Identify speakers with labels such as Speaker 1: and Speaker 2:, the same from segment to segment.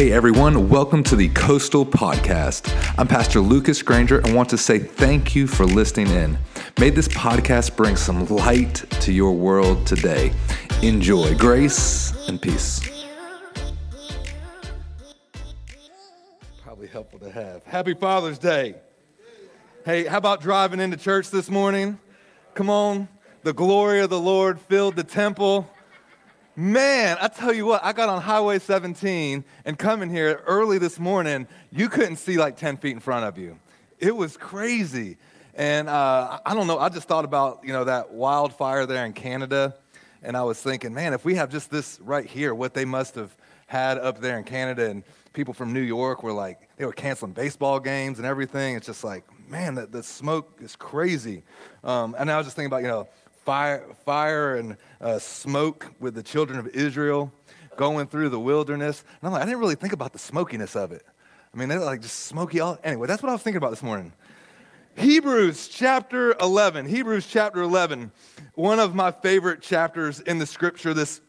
Speaker 1: Hey everyone, welcome to the Coastal Podcast. I'm Pastor Lucas Grainger and want to say thank you for listening in. May this podcast bring some light to your world today. Enjoy grace and peace. Probably helpful to have. Happy Father's Day. Hey, how about driving into church this morning? Come on. The glory of the Lord filled the temple. Man, I tell you what, I got on Highway 17 and coming here early this morning, you couldn't see like 10 feet in front of you. It was crazy. And uh, I don't know, I just thought about, you know, that wildfire there in Canada. And I was thinking, man, if we have just this right here, what they must have had up there in Canada, and people from New York were like, they were canceling baseball games and everything. It's just like, man, the, the smoke is crazy. Um, and I was just thinking about, you know, fire, fire and uh, smoke with the children of Israel going through the wilderness. And I'm like, I didn't really think about the smokiness of it. I mean, they're like just smoky all. Anyway, that's what I was thinking about this morning. Hebrews chapter 11. Hebrews chapter 11. One of my favorite chapters in the scripture, this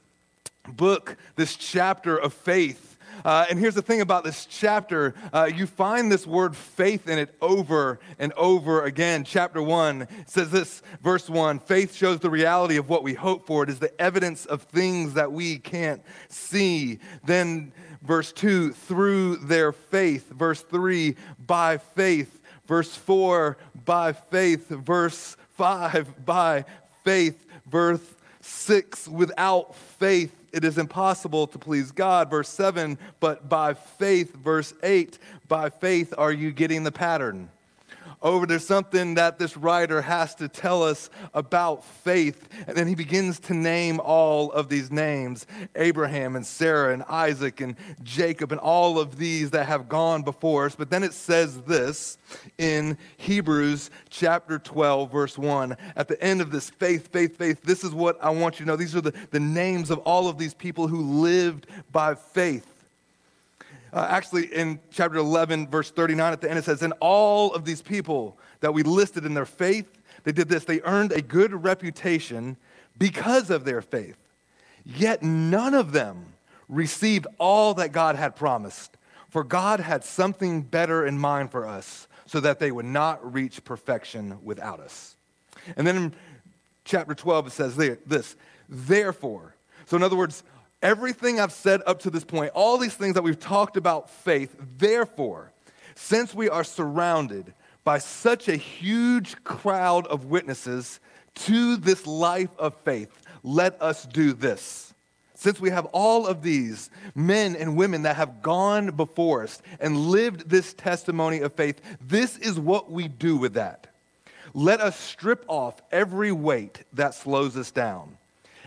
Speaker 1: book, this chapter of faith. Uh, and here's the thing about this chapter uh, you find this word faith in it over and over again. Chapter 1 says this, verse 1 faith shows the reality of what we hope for, it is the evidence of things that we can't see. Then, verse 2, through their faith. Verse 3, by faith. Verse 4, by faith. Verse 5, by faith. Verse 6, without faith it is impossible to please God. Verse 7, but by faith. Verse 8, by faith are you getting the pattern? Over. There's something that this writer has to tell us about faith. And then he begins to name all of these names Abraham and Sarah and Isaac and Jacob and all of these that have gone before us. But then it says this in Hebrews chapter 12, verse 1. At the end of this faith, faith, faith, this is what I want you to know. These are the, the names of all of these people who lived by faith. Uh, actually, in chapter 11, verse 39, at the end, it says, And all of these people that we listed in their faith, they did this. They earned a good reputation because of their faith. Yet none of them received all that God had promised. For God had something better in mind for us so that they would not reach perfection without us. And then in chapter 12, it says this Therefore, so in other words, everything I've said up to this point, all these things that we've talked about faith, therefore, since we are surrounded by such a huge crowd of witnesses to this life of faith, let us do this. Since we have all of these men and women that have gone before us and lived this testimony of faith, this is what we do with that. Let us strip off every weight that slows us down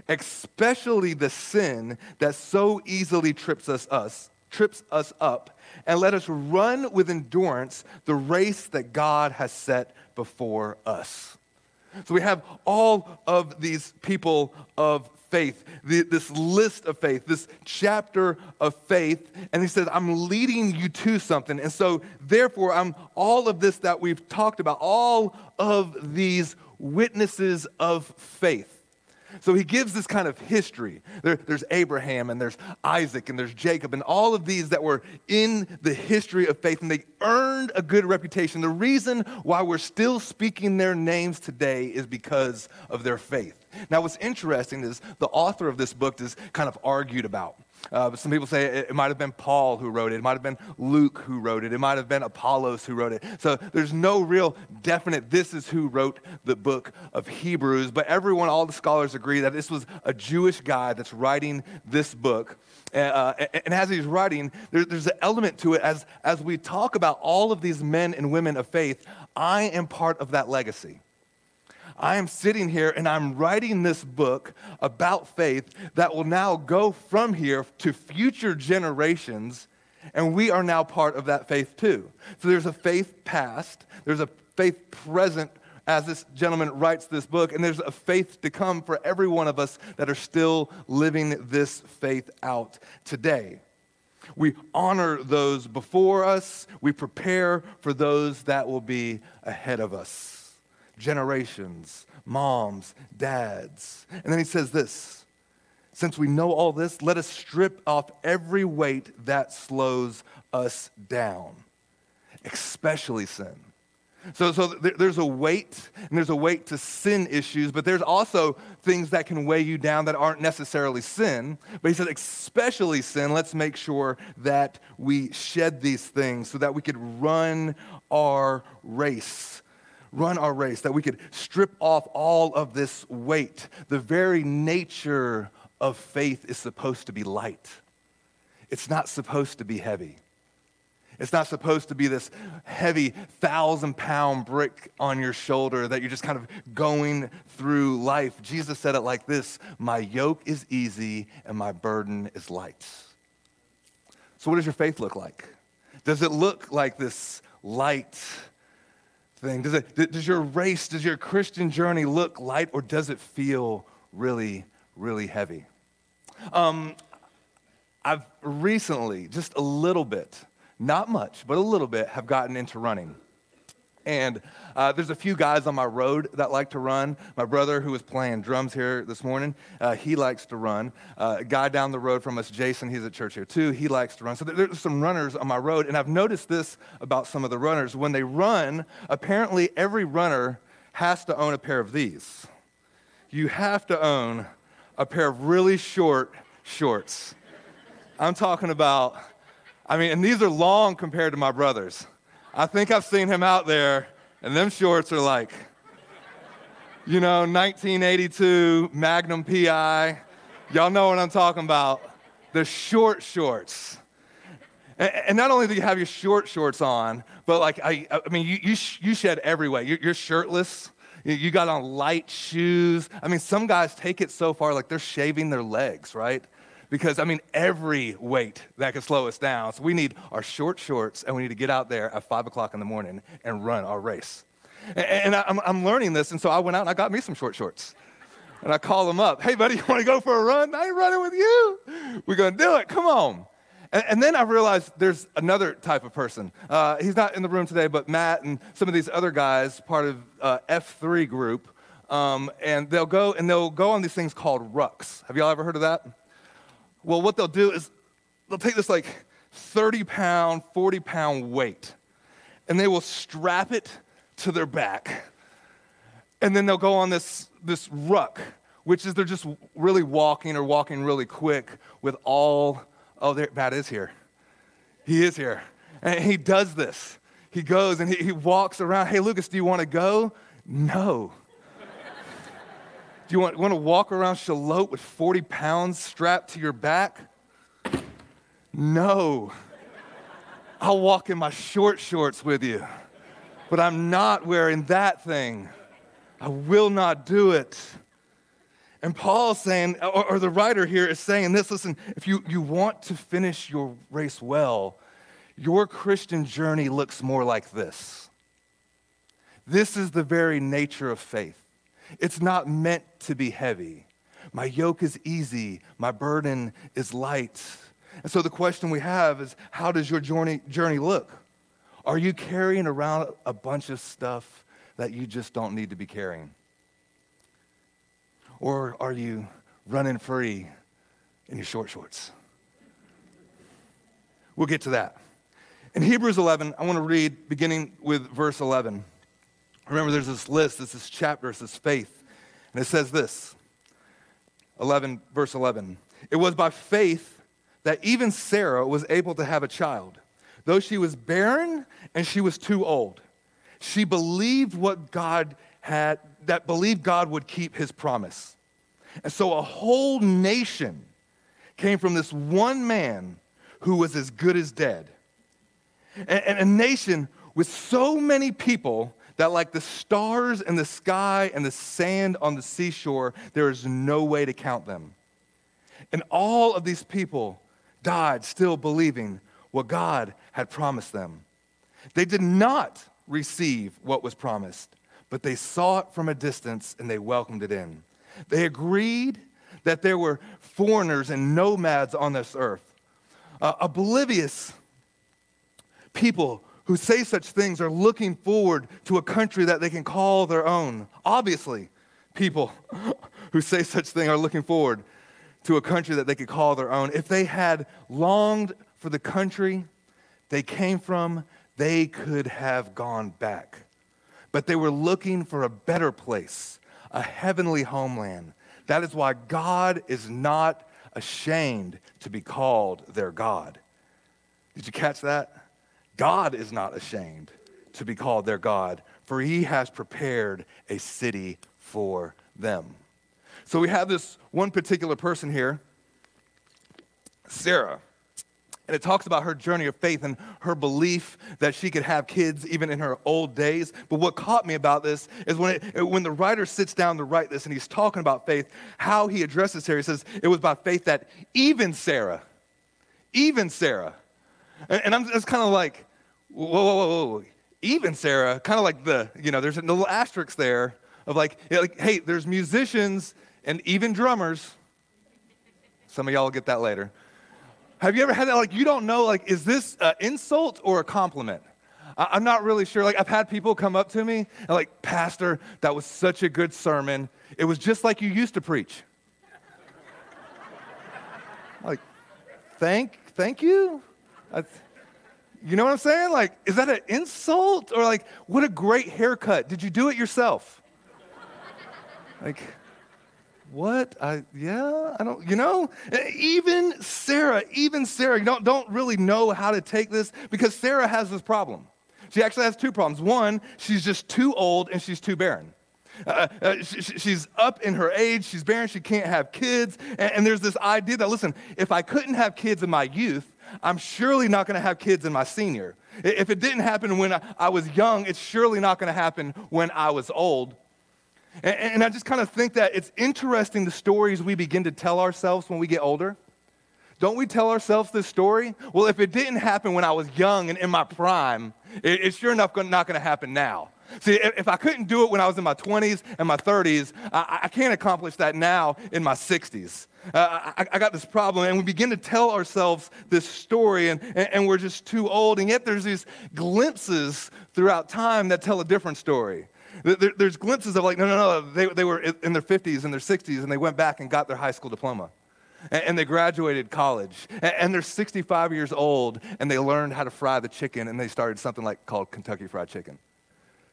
Speaker 1: especially the sin that so easily trips us, us trips us up, and let us run with endurance the race that God has set before us. So we have all of these people of faith, the, this list of faith, this chapter of faith, and he says, I'm leading you to something. And so, therefore, I'm all of this that we've talked about, all of these witnesses of faith so he gives this kind of history. There, there's Abraham and there's Isaac and there's Jacob and all of these that were in the history of faith and they earned a good reputation. The reason why we're still speaking their names today is because of their faith. Now, what's interesting is the author of this book is kind of argued about. Uh, some people say it, it might have been Paul who wrote it. It might have been Luke who wrote it. It might have been Apollos who wrote it. So there's no real definite, this is who wrote the book of Hebrews. But everyone, all the scholars agree that this was a Jewish guy that's writing this book. Uh, and as he's writing, there, there's an element to it as, as we talk about all of these men and women of faith. I am part of that legacy. I am sitting here and I'm writing this book about faith that will now go from here to future generations, and we are now part of that faith too. So there's a faith past, there's a faith present as this gentleman writes this book, and there's a faith to come for every one of us that are still living this faith out today. We honor those before us, we prepare for those that will be ahead of us generations, moms, dads. And then he says this since we know all this, let us strip off every weight that slows us down, especially sin. So, so there's a weight, and there's a weight to sin issues, but there's also things that can weigh you down that aren't necessarily sin. But he said, especially sin, let's make sure that we shed these things so that we could run our race. Run our race, that we could strip off all of this weight. The very nature of faith is supposed to be light, it's not supposed to be heavy. It's not supposed to be this heavy thousand pound brick on your shoulder that you're just kind of going through life. Jesus said it like this My yoke is easy and my burden is light. So, what does your faith look like? Does it look like this light thing? Does, it, does your race, does your Christian journey look light or does it feel really, really heavy? Um, I've recently, just a little bit, not much, but a little bit, have gotten into running. And uh, there's a few guys on my road that like to run. My brother, who was playing drums here this morning, uh, he likes to run. Uh, a guy down the road from us, Jason, he's at church here too, he likes to run. So there's some runners on my road. And I've noticed this about some of the runners. When they run, apparently every runner has to own a pair of these. You have to own a pair of really short shorts. I'm talking about, I mean, and these are long compared to my brother's. I think I've seen him out there, and them shorts are like, you know, 1982 Magnum PI. Y'all know what I'm talking about. The short shorts. And, not only do you have your short shorts on, but like, I, I mean, you, you, you shed every way. You're, you're shirtless. You got on light shoes. I mean, some guys take it so far, like they're shaving their legs, right? Because, I mean, every weight that can slow us down. So we need our short shorts and we need to get out there at five o'clock in the morning and run our race. And, I'm, I'm learning this, and so I went out and I got me some short shorts. And I call them up. Hey, buddy, you want to go for a run? I ain't running with you. We're to do it. Come on. And, and then I realized there's another type of person. Uh, he's not in the room today, but Matt and some of these other guys, part of uh, F3 group, um, and they'll go and they'll go on these things called rucks. Have y'all ever heard of that? Well, what they'll do is they'll take this like 30 pound, 40 pound weight, and they will strap it to their back. And then they'll go on this, this ruck, which is they're just really walking or walking really quick with all oh, there, Matt is here. He is here. And he does this. He goes and he, he walks around. Hey, Lucas, do you want to go? No. Do you want, want to walk around Shallotte with 40 pounds strapped to your back? No. I'll walk in my short shorts with you, but I'm not wearing that thing. I will not do it. And Paul's saying, or, or, the writer here is saying this listen, if you, you want to finish your race well, your Christian journey looks more like this. This is the very nature of faith. It's not meant to be heavy. My yoke is easy, my burden is light. And so the question we have is how does your journey, journey look? Are you carrying around a bunch of stuff that you just don't need to be carrying? Or are you running free in your short shorts? We'll get to that. In Hebrews 11, I want to read beginning with verse 11. Remember, there's this list, there's this is chapter, this is faith. And it says this 11, verse 11. It was by faith that even Sarah was able to have a child, though she was barren and she was too old. She believed what God had, that believed God would keep his promise. And so a whole nation came from this one man who was as good as dead. And, a nation with so many people that, like the stars in the sky and the sand on the seashore, there is no way to count them. And all of these people died still believing what God had promised them. They did not receive what was promised, but they saw it from a distance and they welcomed it in. They agreed that there were foreigners and nomads on this earth. Uh, oblivious people who say such things are looking forward to a country that they can call their own. Obviously, people who say such things are looking forward to a country that they could call their own, if they had longed for the country they came from, they could have gone back. But they were looking for a better place, a heavenly homeland. That is why God is not ashamed to be called their God. Did you catch that? God is not ashamed to be called their God, for he has prepared a city for them. So we have this one particular person here, Sarah. And it talks about her journey of faith and her belief that she could have kids even in her old days. But what caught me about this is when, it, when the writer sits down to write this and he's talking about faith, how he addresses Sarah. He says, It was by faith that even Sarah, even Sarah, and, I'm just kind of like, whoa, whoa, whoa, whoa, even Sarah, kind of like the, you know, there's a little asterisk there of like, like, hey, there's musicians and even drummers. Some of y'all will get that later. Have you ever had that? Like, you don't know, like, is this an insult or a compliment? I- am not really sure. Like, I've had people come up to me and, like, Pastor, that was such a good sermon. It was just like you used to preach. like, thank, thank you. That's, you know what I'm saying? Like, is that an insult? Or, like, what a great haircut. Did you do it yourself? like, what? I, yeah, I don't, you know, even Sarah, even Sarah, don't, don't really know how to take this because Sarah has this problem. She actually has two problems. One, she's just too old and she's too barren. Uh, uh, she, she's up in her age, she's barren, she can't have kids. And, and there's this idea that, listen, if I couldn't have kids in my youth, I'm surely not going to have kids in my senior. If it didn't happen when I, was young, it's surely not going to happen when I was old. And, and I just kind of think that it's interesting the stories we begin to tell ourselves when we get older. Don't we tell ourselves this story? Well, if it didn't happen when I was young and in my prime, it, it's sure enough not going to happen now. See, if I couldn't do it when I was in my 20s and my 30s, I, I can't accomplish that now in my 60s. Uh, I, I, got this problem, and we begin to tell ourselves this story, and, and, and we're just too old, and yet there's these glimpses throughout time that tell a different story. There, there's glimpses of like, no, no, no, they, they were in their 50s and their 60s and they went back and got their high school diploma. And, and they graduated college. And, and, they're 65 years old and they learned how to fry the chicken and they started something like called Kentucky Fried Chicken.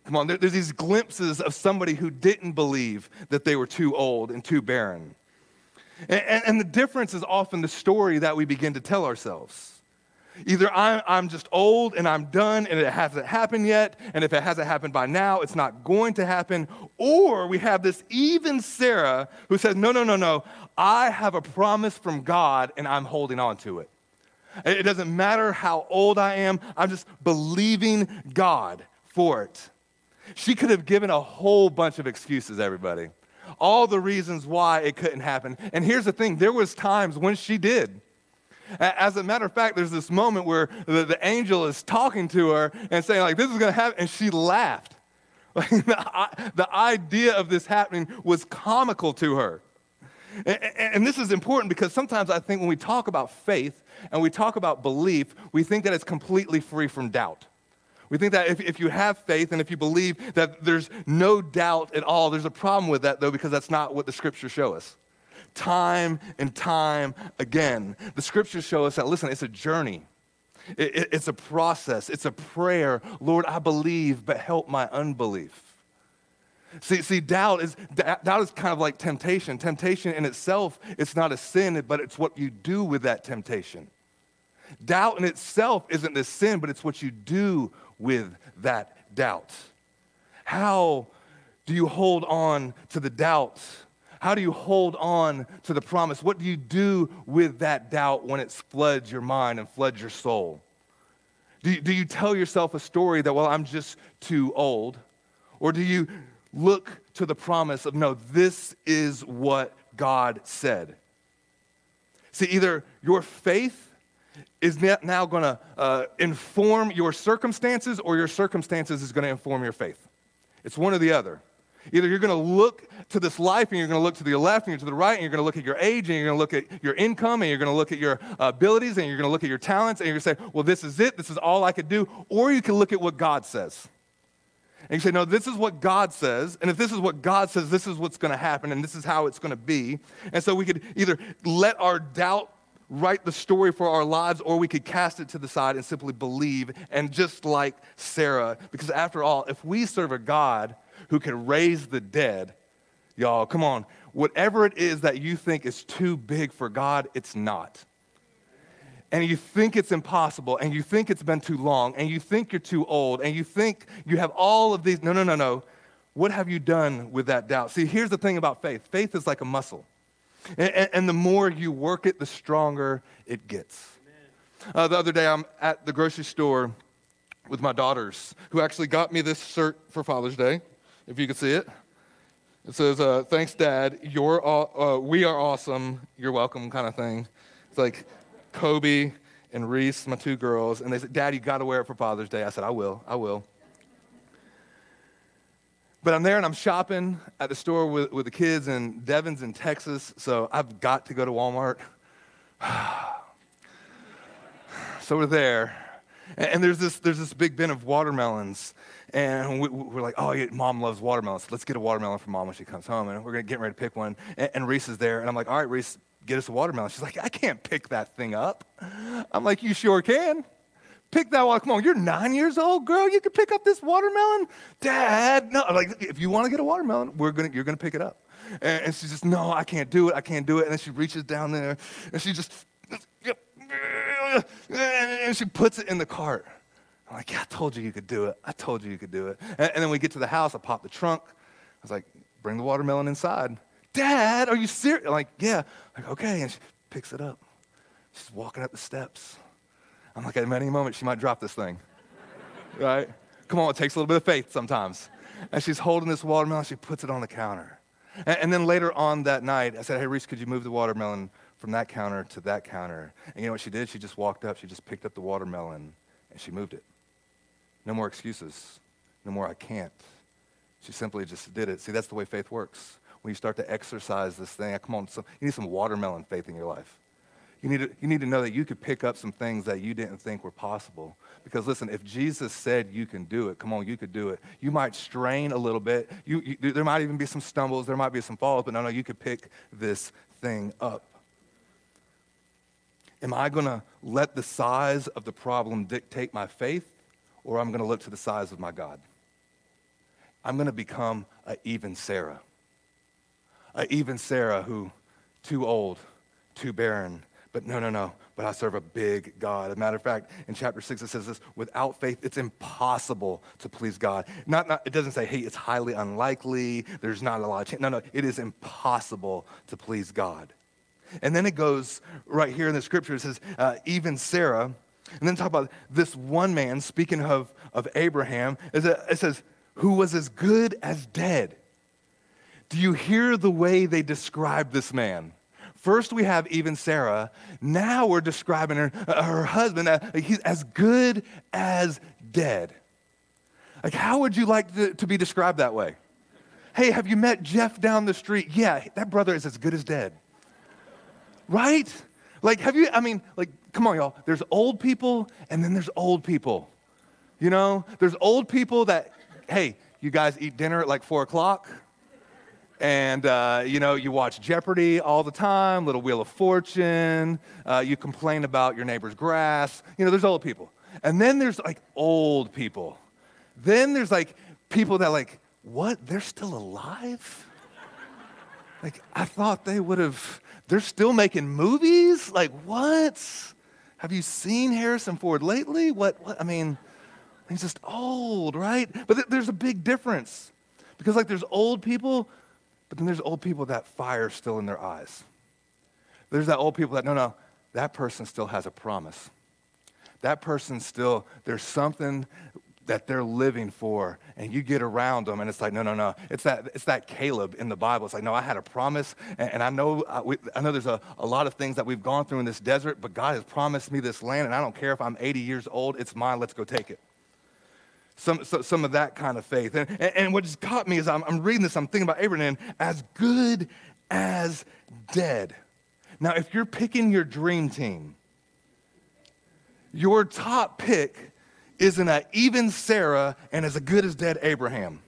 Speaker 1: Come on, there, there's these glimpses of somebody who didn't believe that they were too old and too barren. And, and the difference is often the story that we begin to tell ourselves. Either I'm, I'm just old and I'm done and it hasn't happened yet, and if it hasn't happened by now, it's not going to happen. Or we have this even Sarah who says, No, no, no, no, I have a promise from God and I'm holding on to it. It doesn't matter how old I am, I'm just believing God for it. She could have given a whole bunch of excuses, everybody. All the reasons why it couldn't happen. And here's the thing there was times when she did. As a matter of fact, there's this moment where the, the angel is talking to her and saying, like, this is going to happen. And she laughed. Like, the, the idea of this happening was comical to her. And, and, this is important because sometimes I think when we talk about faith and we talk about belief, we think that it's completely free from doubt. We think that if, if you have faith and if you believe that there's no doubt at all, there's a problem with that though, because that's not what the scriptures show us time and time again. The scriptures show us that, listen, it's a journey. It, it, it's a process. It's a prayer. Lord, I believe, but help my unbelief. See, see, doubt is doubt is kind of like temptation. Temptation in itself, it's not a sin, but it's what you do with that temptation. Doubt in itself isn't a sin, but it's what you do with that doubt. How do you hold on to the doubt? how do you hold on to the promise? What do you do with that doubt when it floods your mind and floods your soul? Do you, do you tell yourself a story that, well, I'm just too old? Or do you look to the promise of, no, this is what God said? See, either your faith is now going to uh, inform your circumstances or your circumstances is going to inform your faith. It's one or the other. Either you're going to look to this life and you're going to look to the left and you're to the right and you're going to look at your age and you're going to look at your income and you're going to look at your abilities and you're going to look at your talents and you're going to say, well, this is it. This is all I could do. Or you can look at what God says. And you say, no, this is what God says. And if this is what God says, this is what's going to happen and this is how it's going to be. And so we could either let our doubt write the story for our lives or we could cast it to the side and simply believe. And just like Sarah, because after all, if we serve a God who can raise the dead, y'all, come on, whatever it is that you think is too big for God, it's not and you think it's impossible, and you think it's been too long, and you think you're too old, and you think you have all of these. No, no, no, no. What have you done with that doubt? See, here's the thing about faith faith is like a muscle. And, and the more you work it, the stronger it gets. Uh, the other day, I'm at the grocery store with my daughters, who actually got me this shirt for Father's Day, if you can see it. It says, uh, Thanks, Dad. You're uh, we are awesome. You're welcome, kind of thing. It's like, Kobe and Reese, my two girls, and they said, Dad, you got to wear it for Father's Day. I said, I will, I will. But I'm there and I'm shopping at the store with, with the kids, and Devon's in Texas, so I've got to go to Walmart. so we're there, and, and, there's, this, there's this big bin of watermelons, and we, are like, oh, yeah, mom loves watermelons. Let's get a watermelon for mom when she comes home, and we're gonna get ready to pick one. And, and Reese is there, and I'm like, all right, Reese, get us a watermelon. She's like, I can't pick that thing up. I'm like, you sure can. Pick that one. Come on, you're nine years old, girl. You can pick up this watermelon, Dad. No, like if you want to get a watermelon, we're gonna, you're gonna pick it up. And, and she just, no, I can't do it. I can't do it. And then she reaches down there, and she just, and she puts it in the cart. I'm like, yeah, I told you you could do it. I told you you could do it. And, and then we get to the house. I pop the trunk. I was like, bring the watermelon inside. Dad, are you serious? I'm like, yeah. I'm like, okay. And she picks it up. She's walking up the steps. I'm like, at any moment, she might drop this thing. right? Come on, it takes a little bit of faith sometimes. And she's holding this watermelon. She puts it on the counter. And, and then later on that night, I said, hey, Reese, could you move the watermelon from that counter to that counter? And you know what she did? She just walked up. She just picked up the watermelon and she moved it. No more excuses. No more I can't. She simply just did it. See, that's the way faith works when you start to exercise this thing. Come on, some, you need some watermelon faith in your life. You need, to, you need to know that you could pick up some things that you didn't think were possible. Because listen, if Jesus said you can do it, come on, you could do it. You might strain a little bit. You, you, there might even be some stumbles. There might be some falls, but no, no, you could pick this thing up. Am I going to let the size of the problem dictate my faith, or I'm going to look to the size of my God? I'm going to become an even Sarah uh, even Sarah, who too old, too barren. But no, no, no. But I serve a big God. As a matter of fact, in chapter six, it says this without faith, it's impossible to please God. Not, not, it doesn't say, hey, it's highly unlikely. There's not a lot of chance. No, no. It is impossible to please God. And then it goes right here in the scripture, it says, uh, even Sarah. And then talk about this one man, speaking of, of Abraham, it says, who was as good as dead do you hear the way they describe this man? First, we have even Sarah. Now we're describing her, uh, her husband. Uh, he's as good as dead. Like, how would you like to, to be described that way? Hey, have you met Jeff down the street? Yeah, that brother is as good as dead. Right? Like, have you, I mean, like, come on, y'all. There's old people and then there's old people. You know, there's old people that, hey, you guys eat dinner at like four o'clock and uh, you know you watch jeopardy all the time little wheel of fortune uh, you complain about your neighbor's grass. You know there's old people. And then there's like old people. Then there's like people that like what? They're still alive? Like i thought they would have they're still making movies? Like what? Have you seen harrison ford lately? What, what? I mean he's just old right? But th- there's a big difference. Because like there's old people but then there's old people that fire still in their eyes. There's that old people that, no, no, that person still has a promise. That person still, there's something that they're living for and you get around them and it's like no no no it's that it's that caleb in the bible it's like no i had a promise and, and i know I, we, I know there's a, a lot of things that we've gone through in this desert but god has promised me this land and i don't care if i'm 80 years old it's mine let's go take it some, some of that kind of faith. And, and, and what just caught me is I'm, I'm reading this, I'm thinking about Abraham as good as dead. Now, if you're picking your dream team, your top pick is an even Sarah and as a good as dead Abraham.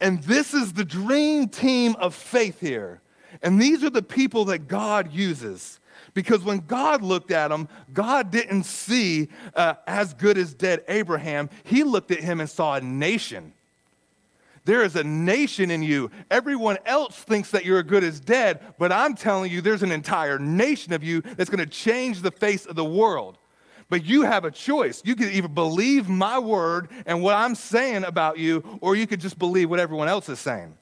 Speaker 1: And this is the dream team of faith here. And these are the people that God uses. Because when God looked at him, God didn't see uh, as good as dead Abraham. He looked at him and saw a nation. There is a nation in you. Everyone else thinks that you're as good as dead, but I'm telling you, there's an entire nation of you that's going to change the face of the world. But you have a choice. You can either believe my word and what I'm saying about you, or you could just believe what everyone else is saying.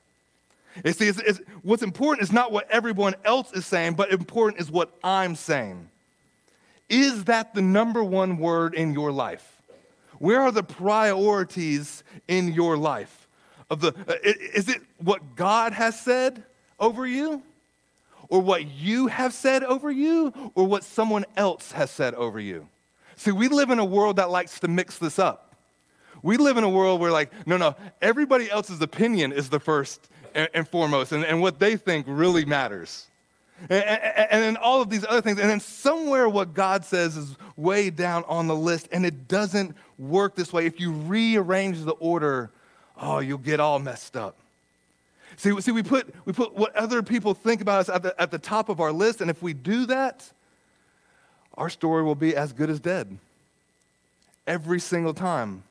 Speaker 1: You see, it's, it's, what's important is not what everyone else is saying, but important is what I'm saying. Is that the number one word in your life? Where are the priorities in your life? Of the, uh, is it what God has said over you? Or what you have said over you? Or what someone else has said over you? See, we live in a world that likes to mix this up. We live in a world where, like, no, no, everybody else's opinion is the first and, and foremost, and, and what they think really matters. And, and, and then all of these other things. And then somewhere what God says is way down on the list, and it doesn't work this way. If you rearrange the order, oh, you'll get all messed up. See, see we, put, we put what other people think about us at the, at the top of our list, and if we do that, our story will be as good as dead every single time.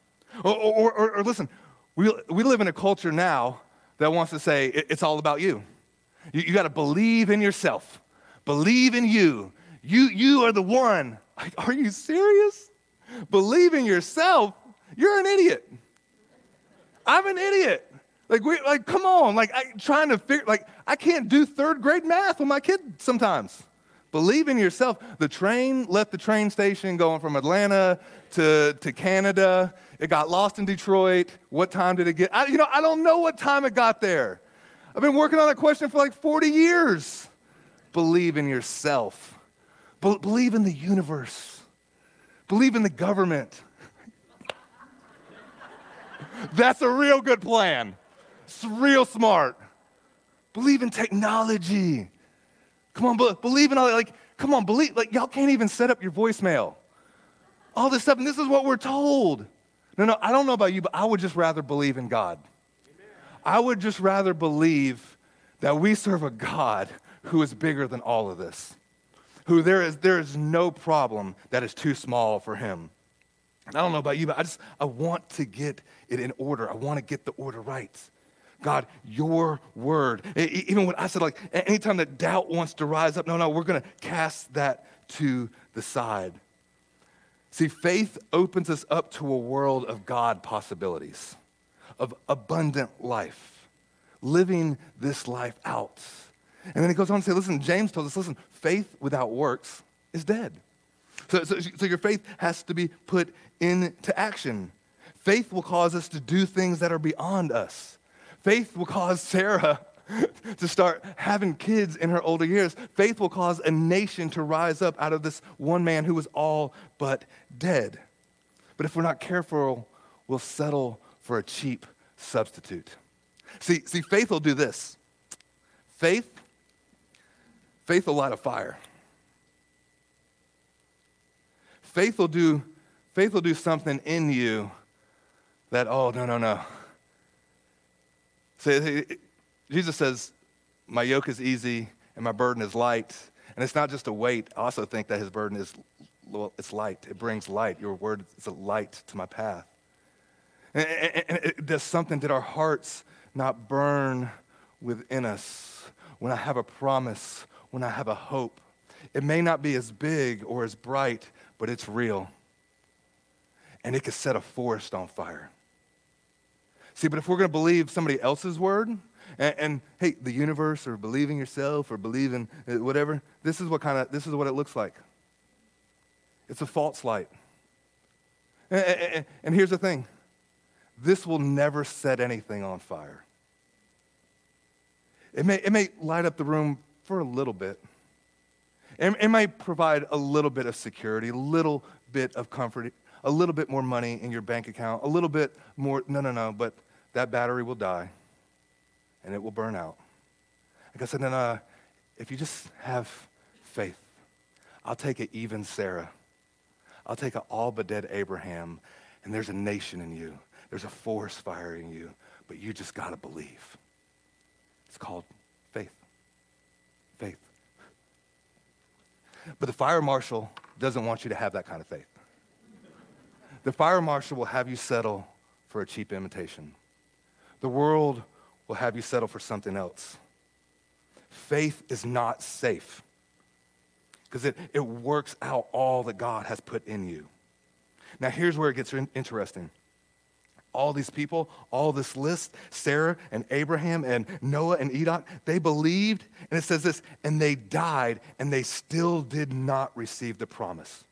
Speaker 1: Or, or, or, or listen, we, we live in a culture now that wants to say it's all about you. You, you got to believe in yourself, believe in you. You, you are the one. Like, are you serious? Believe in yourself? You're an idiot. I'm an idiot. Like, we, like, come on. Like, I trying to figure. Like, I can't do third grade math with my kid sometimes. Believe in yourself. The train left the train station going from Atlanta to, to Canada. It got lost in Detroit. What time did it get? I, you know, I don't know what time it got there. I've been working on that question for like 40 years. Believe in yourself. Be- believe in the universe. Believe in the government. That's a real good plan. It's real smart. Believe in technology. Come on, be- believe in all that. Like, come on, believe. Like, y'all can't even set up your voicemail. All this stuff, and this is what we're told. No, no, I don't know about you, but I would just rather believe in God. Amen. I would just rather believe that we serve a God who is bigger than all of this, who there is, there is no problem that is too small for him. I don't know about you, but I just, I want to get it in order. I want to get the order right. God, your word. Even when I said, like, anytime that doubt wants to rise up, no, no, we're going to cast that to the side. See, faith opens us up to a world of God possibilities, of abundant life, living this life out. And then he goes on to say, listen, James told us, listen, faith without works is dead. So, so, so your faith has to be put into action. Faith will cause us to do things that are beyond us. Faith will cause Sarah to start having kids in her older years. Faith will cause a nation to rise up out of this one man who was all but dead. But if we're not careful, we'll settle for a cheap substitute. See, see, faith will do this. Faith, faith will light a fire. Faith will do, faith will do something in you that, oh, no, no, no. See, Jesus says, My yoke is easy and my burden is light. And it's not just a weight. I also think that his burden is it's light. It brings light. Your word is a light to my path. And, and it does something that our hearts not burn within us when I have a promise, when I have a hope. It may not be as big or as bright, but it's real. And it could set a forest on fire. See, but if we're going to believe somebody else's word, and, and, hey, the universe or believing yourself or believing uh, whatever, this is what kind of this is what it looks like. It's a false light. And, and, and here's the thing this will never set anything on fire. It may, it may light up the room for a little bit. It, it may provide a little bit of security, a little bit of comfort, a little bit more money in your bank account, a little bit more. No, no, no, but that battery will die and it will burn out. Like I said, then uh, if you just have faith, I'll take it even Sarah. I'll take an all but dead Abraham, and there's a nation in you. There's a forest fire in you, but you just got to believe. It's called faith. Faith. But the fire marshal doesn't want you to have that kind of faith. The fire marshal will have you settle for a cheap imitation. The world will have you settle for something else. Faith is not safe because it, it works out all that God has put in you. Now, here's where it gets interesting. All these people, all this list, Sarah and Abraham and Noah and Enoch, they believed, and it says this, and they died, and they still did not receive the promise.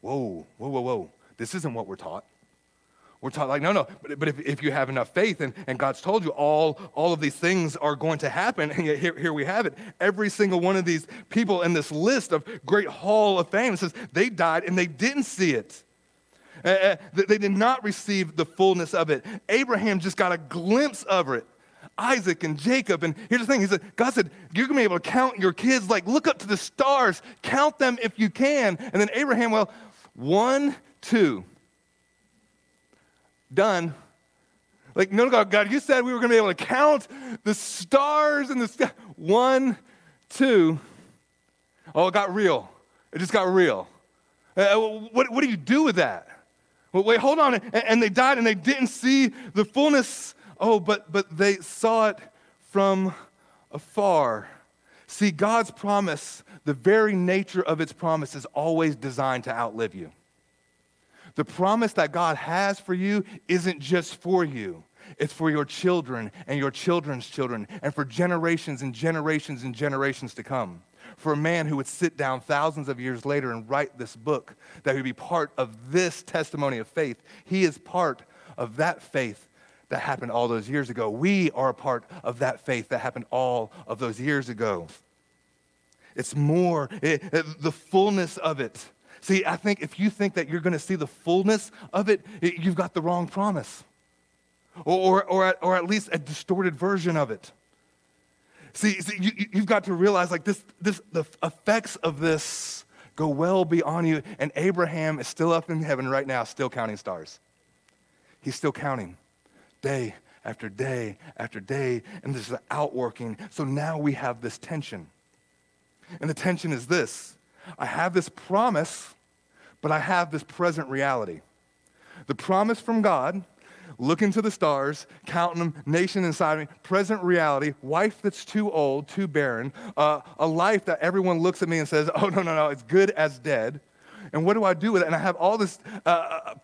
Speaker 1: Whoa, whoa, whoa, whoa. This isn't what we're taught. We're taught like, no, no, but, but if, if you have enough faith and, and God's told you all, all of these things are going to happen, and yet here, here we have it. Every single one of these people in this list of great hall of fame says they died and they didn't see it. Uh, uh they did not receive the fullness of it. Abraham just got a glimpse of it. Isaac and Jacob. And here's the thing He said, God said, You're going to be able to count your kids. Like, look up to the stars, count them if you can. And then Abraham, well, one, two done. Like, no, God, God, you said we were going to be able to count the stars in the sky. One, two. Oh, it got real. It just got real. Uh, what, what do you do with that? Well, wait, hold on. And, and they died and they didn't see the fullness. Oh, but, but they saw it from afar. See, God's promise, the very nature of its promise, is always designed to outlive you. The promise that God has for you isn't just for you. It's for your children and your children's children and for generations and generations and generations to come. For a man who would sit down thousands of years later and write this book, that would be part of this testimony of faith. He is part of that faith that happened all those years ago. We are a part of that faith that happened all of those years ago. It's more, it, it, the fullness of it See, I think if you think that you're going to see the fullness of it, you've got the wrong promise, or, or, or, at, or at least a distorted version of it. See, see you, you've got to realize like this, this, the effects of this go well beyond you. And Abraham is still up in heaven right now, still counting stars. He's still counting day after day after day, and this is outworking. So now we have this tension. And the tension is this I have this promise, but I have this present reality. The promise from God, looking to the stars, counting them, nation inside me, present reality, wife that's too old, too barren, uh, a life that everyone looks at me and says, oh, no, no, no, it's good as dead. And what do I do with it? And I have all this uh, uh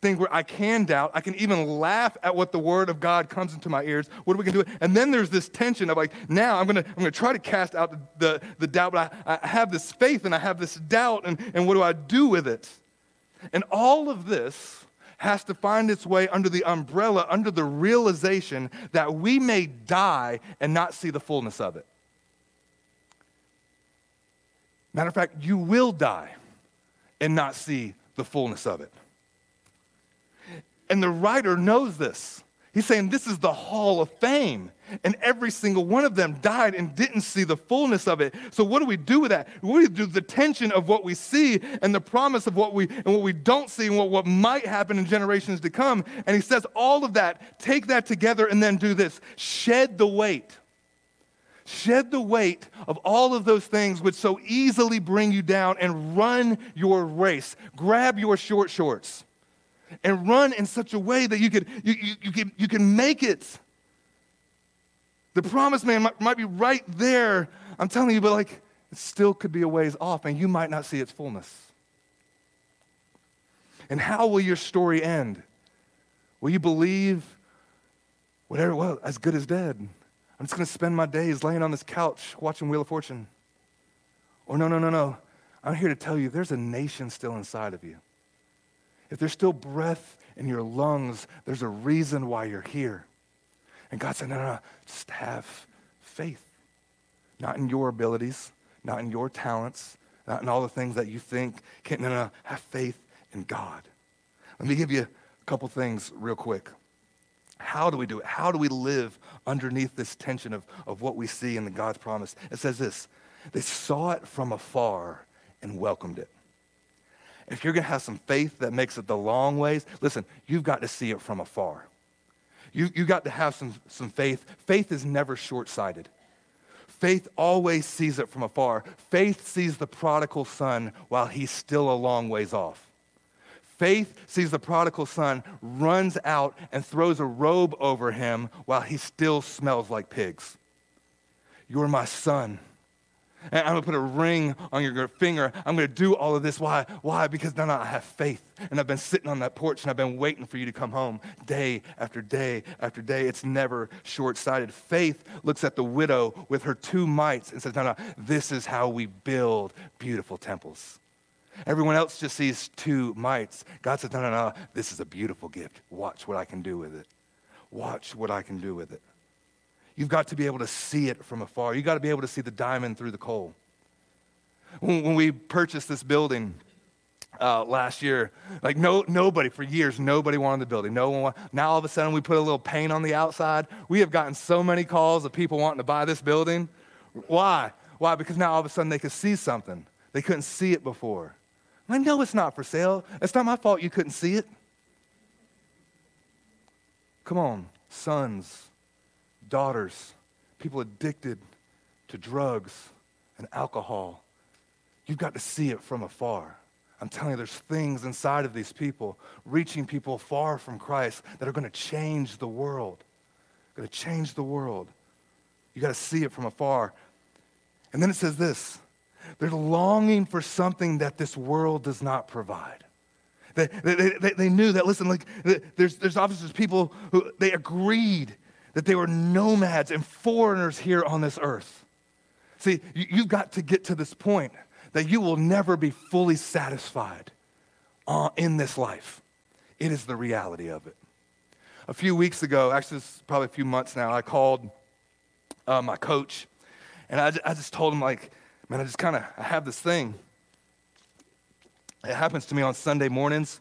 Speaker 1: thing where I can doubt. I can even laugh at what the word of God comes into my ears. What are we to do? And then there's this tension of like, now I'm to I'm gonna try to cast out the, the, the doubt, but I, I have this faith and I have this doubt, and, and what do I do with it? And all of this has to find its way under the umbrella, under the realization that we may die and not see the fullness of it. Matter of fact, you will die and not see the fullness of it. And the writer knows this. He's saying this is the hall of fame. And every single one of them died and didn't see the fullness of it. So what do we do with that? What do we do the tension of what we see and the promise of what we and what we don't see and what, what might happen in generations to come? And he says all of that, take that together and then do this. Shed the weight. Shed the weight of all of those things which so easily bring you down and run your race. Grab your short shorts and run in such a way that you, could, you, you, you, can, you can make it. The promised man might, might be right there. I'm telling you, but like, it still could be a ways off, and you might not see its fullness. And how will your story end? Will you believe whatever, well, as good as dead? I'm just going to spend my days laying on this couch watching Wheel of Fortune. Or no, no, no, no. I'm here to tell you there's a nation still inside of you. If there's still breath in your lungs, there's a reason why you're here. And God said, no, no, no, just have faith. Not in your abilities, not in your talents, not in all the things that you think can, no, no, no, have faith in God. Let me give you a couple things real quick. How do we do it? How do we live underneath this tension of, of what we see in the God's promise? It says this they saw it from afar and welcomed it. If you're going to have some faith that makes it the long ways, listen, you've got to see it from afar. You, you got to have some, some faith. Faith is never short sighted. Faith always sees it from afar. Faith sees the prodigal son while he's still a long ways off. Faith sees the prodigal son, runs out and throws a robe over him while he still smells like pigs. You're my son. And I'm to put a ring on your finger. I'm to do all of this. Why? Why? Because now I have faith. And I've been sitting on that porch and I've been waiting for you to come home day after day after day. It's never short sighted. Faith looks at the widow with her two mites and says, No, no, this is how we build beautiful temples. Everyone else just sees two mites. God says, No, no, no, this is a beautiful gift. Watch what I can do with it. Watch what I can do with it. You've got to be able to see it from afar. You've got to be able to see the diamond through the coal. When, we purchased this building uh, last year, like no, nobody, for years, nobody wanted the building. No one. Now all of a sudden we put a little paint on the outside. We have gotten so many calls of people wanting to buy this building. Why? Why? Because now all of a sudden they could see something. They couldn't see it before. I know it's not for sale. It's not my fault you couldn't see it. Come on, sons, daughters, people addicted to drugs and alcohol. You've got to see it from afar. I'm telling you, there's things inside of these people, reaching people far from Christ, that are going to change the world. Going to change the world. You got to see it from afar. And then it says this they're longing for something that this world does not provide. They, they, they, they knew that, listen, like, there's, there's officers, people who they agreed that they were nomads and foreigners here on this earth. See, you've got to get to this point that you will never be fully satisfied uh, in this life. It is the reality of it. A few weeks ago, actually, it's probably a few months now, I called uh, my coach and I, I just told him, like, man, I just kind of I have this thing. It happens to me on Sunday mornings.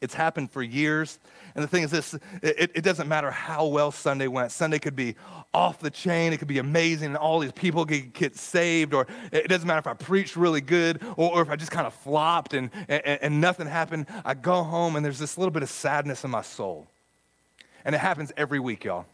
Speaker 1: It's happened for years. And the thing is this it, it, doesn't matter how well Sunday went. Sunday could be off the chain, it could be amazing, and all these people get, get saved, or it doesn't matter if I preached really good or, or if I just kind of flopped and, and, and nothing happened. I go home and there's this little bit of sadness in my soul. And it happens every week, y'all.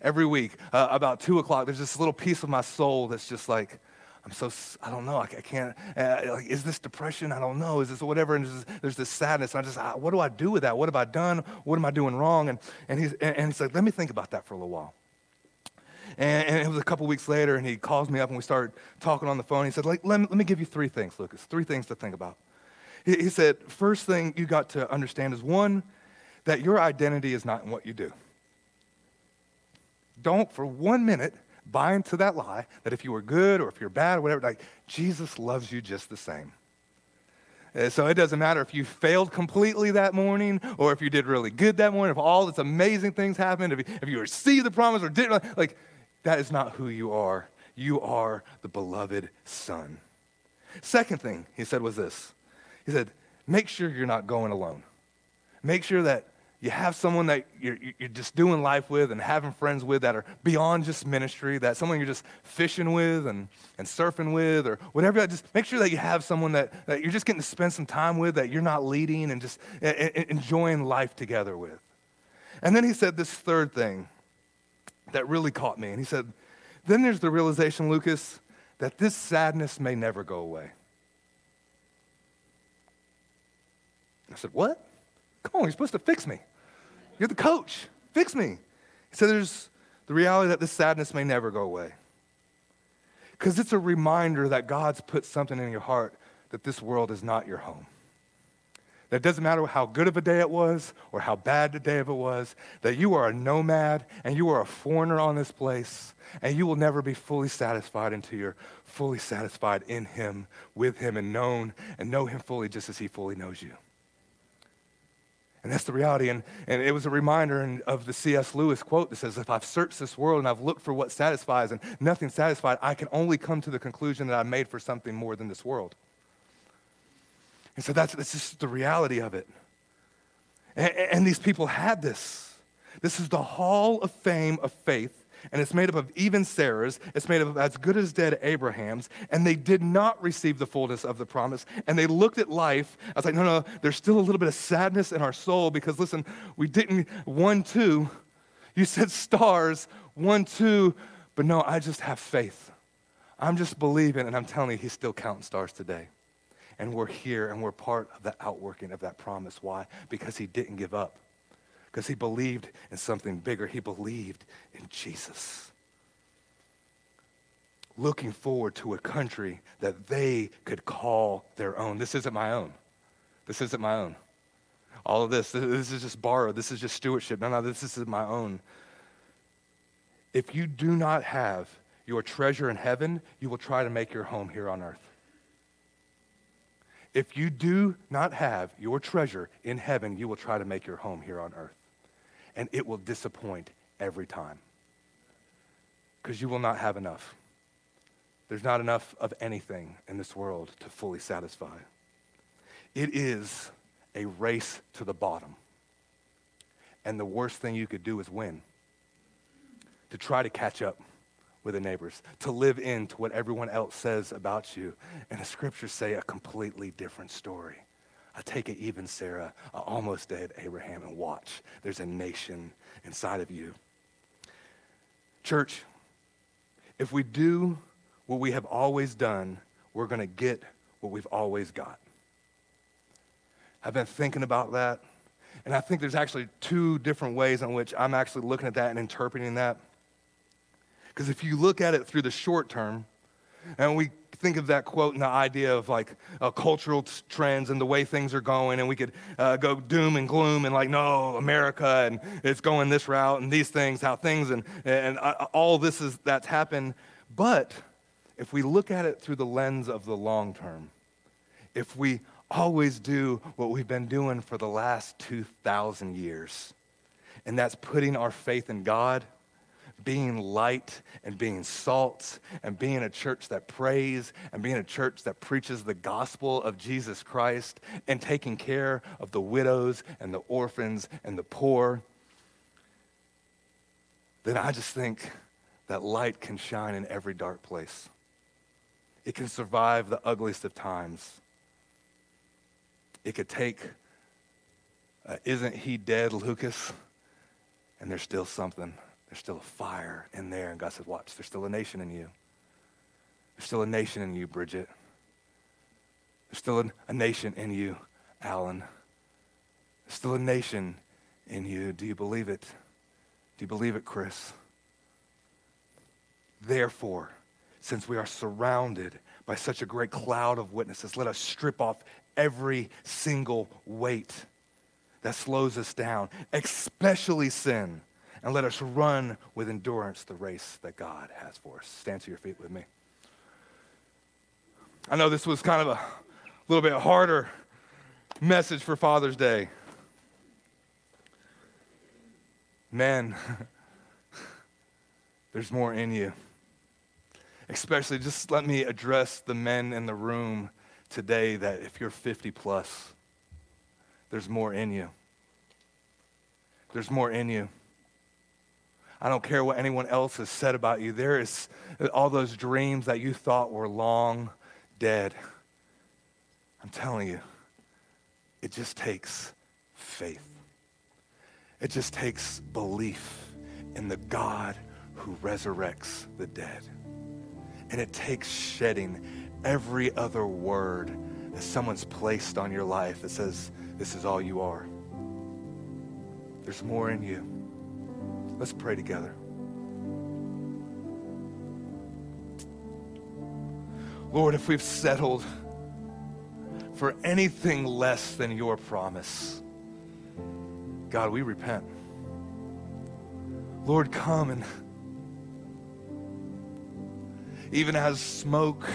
Speaker 1: Every week, uh, about two o'clock, there's this little piece of my soul that's just like, I'm so, I don't know, I, I can't, uh, like, is this depression? I don't know. Is this whatever? And there's, there's this sadness. And I just, I, what do I do with that? What have I done? What am I doing wrong? And, and, he's, and, and he's like, let me think about that for a little while. And, and, it was a couple weeks later, and he calls me up, and we started talking on the phone. He said, like, let, me, let me give you three things, Lucas, three things to think about. He, he said, first thing you got to understand is one, that your identity is not in what you do. Don't for one minute buy into that lie that if you were good or if you're bad or whatever, like Jesus loves you just the same. Uh, so it doesn't matter if you failed completely that morning or if you did really good that morning, if all this amazing things happened, if you, if you received the promise or didn't, like that is not who you are. You are the beloved son. Second thing he said was this. He said, make sure you're not going alone. Make sure that you have someone that you're, you're just doing life with and having friends with that are beyond just ministry, that someone you're just fishing with and, and surfing with or whatever. Just make sure that you have someone that, that you're just getting to spend some time with, that you're not leading and just enjoying life together with. And then he said this third thing that really caught me. And he said, Then there's the realization, Lucas, that this sadness may never go away. I said, What? Come on, you're supposed to fix me. You're the coach. Fix me. Said, There's the reality that this sadness may never go away. Because it's a reminder that God's put something in your heart that this world is not your home. That it doesn't matter how good of a day it was or how bad the day of it was, that you are a nomad and you are a foreigner on this place, and you will never be fully satisfied until you're fully satisfied in Him, with Him, and known and know Him fully just as He fully knows you. And that's the reality. And, and it was a reminder of the C.S. Lewis quote that says, If I've searched this world and I've looked for what satisfies and nothing satisfied, I can only come to the conclusion that I'm made for something more than this world. And so that's, that's just the reality of it. And, and these people had this. This is the hall of fame of faith. And it's made up of even Sarah's, it's made up of as good as dead Abraham's, and they did not receive the fullness of the promise. And they looked at life. I was like, no, no, there's still a little bit of sadness in our soul because listen, we didn't, one, two, you said stars, one, two, but no, I just have faith. I'm just believing, and I'm telling you, he's still counting stars today. And we're here and we're part of the outworking of that promise. Why? Because he didn't give up because he believed in something bigger. He believed in Jesus. Looking forward to a country that they could call their own. This isn't my own. This isn't my own. All of this, this is just borrowed. This is just stewardship. No, no, this is my own. If you do not have your treasure in heaven, you will try to make your home here on earth. If you do not have your treasure in heaven, you will try to make your home here on earth and it will disappoint every time because you will not have enough. There's not enough of anything in this world to fully satisfy. It is a race to the bottom. And the worst thing you could do is win. To try to catch up with the neighbors, to live into what everyone else says about you. And the scriptures say a completely different story. I take it even Sarah, I almost dead Abraham, and watch. There's a nation inside of you. Church, if we do what we have always done, we're going to get what we've always got. I've been thinking about that, and I think there's actually two different ways in which I'm actually looking at that and interpreting that. Because if you look at it through the short term, and we think of that quote and the idea of like uh, cultural t- trends and the way things are going, and we could uh, go doom and gloom and like, no, America, and it's going this route, and these things, how things, and, and uh, all this is that's happened. But if we look at it through the lens of the long term, if we always do what we've been doing for the last 2,000 years, and that's putting our faith in God being light and being salt and being a church that prays and being a church that preaches the gospel of Jesus Christ and taking care of the widows and the orphans and the poor, then I just think that light can shine in every dark place. It can survive the ugliest of times. It could take, uh, isn't he dead, Lucas? And there's still something there's still a fire in there. And God says, Watch, there's still a nation in you. There's still a nation in you, Bridget. There's still a, a nation in you, Alan. There's still a nation in you. Do you believe it? Do you believe it, Chris? Therefore, since we are surrounded by such a great cloud of witnesses, let us strip off every single weight that slows us down, especially sin and let us run with endurance the race that God has for us. Stand to your feet with me. I know this was kind of a little bit harder message for Father's Day. Men, there's more in you. Especially, just let me address the men in the room today that if you're 50 plus, there's more in you. There's more in you. I don't care what anyone else has said about you. There is all those dreams that you thought were long dead. I'm telling you, it just takes faith. It just takes belief in the God who resurrects the dead. And it takes shedding every other word that someone's placed on your life that says, This is all you are. There's more in you. Let's pray together. Lord, if we've settled for anything less than your promise, God, we repent. Lord, come and even as smoke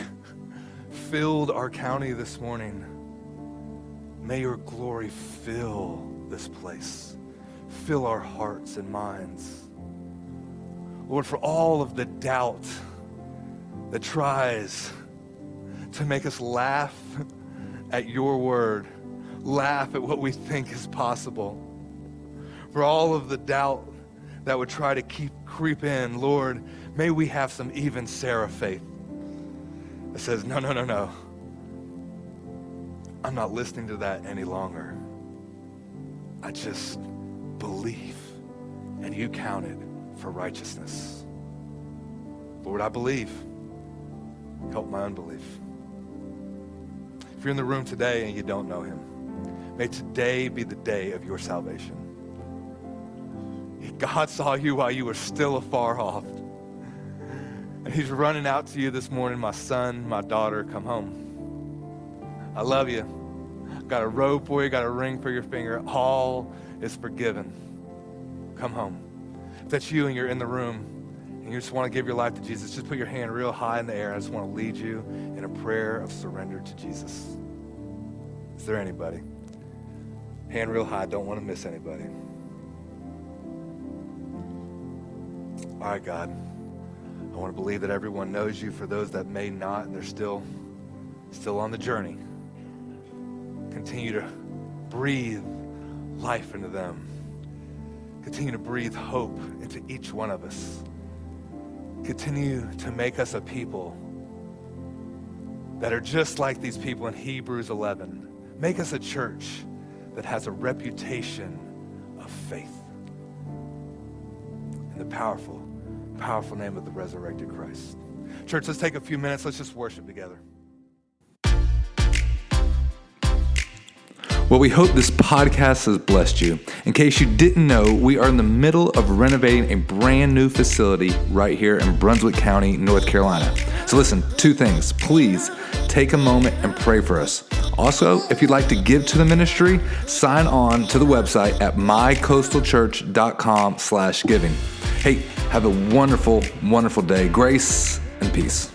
Speaker 1: filled our county this morning, may your glory fill this place fill our hearts and minds. Lord, for all of the doubt that tries to make us laugh at your word, laugh at what we think is possible, for all of the doubt that would try to keep creep in. Lord, may we have some even Sarah faith that says, no, no, no, no. I'm not listening to that any longer. I just believe, and you count it for righteousness. Lord, I believe. Help my unbelief. If you're in the room today and you don't know him, may today be the day of your salvation. God saw you while you were still afar off. And he's running out to you this morning, my son, my daughter, come home. I love you. Got a robe for you, got a ring for your finger. All is forgiven. Come home. If that's you and you're in the room and you just want to give your life to Jesus, just put your hand real high in the air. I just want to lead you in a prayer of surrender to Jesus. Is there anybody? Hand real high. Don't want to miss anybody. All right, God. I want to believe that everyone knows you. For those that may not, and they're still, still on the journey, continue to breathe life into them. Continue to breathe hope into each one of us. Continue to make us a people that are just like these people in Hebrews 11. Make us a church that has a reputation of faith in the powerful powerful name of the resurrected Christ. Church, let's take a few minutes. Let's just worship together. Well, we hope this podcast has blessed you. In case you didn't know, we are in the middle of renovating a brand new facility right here in Brunswick County, North Carolina. So, listen, two things. Please take a moment and pray for us. Also, if you'd like to give to the ministry, sign on to the website at mycoastalchurch.com slash giving. Hey, have a wonderful, wonderful day. Grace and peace.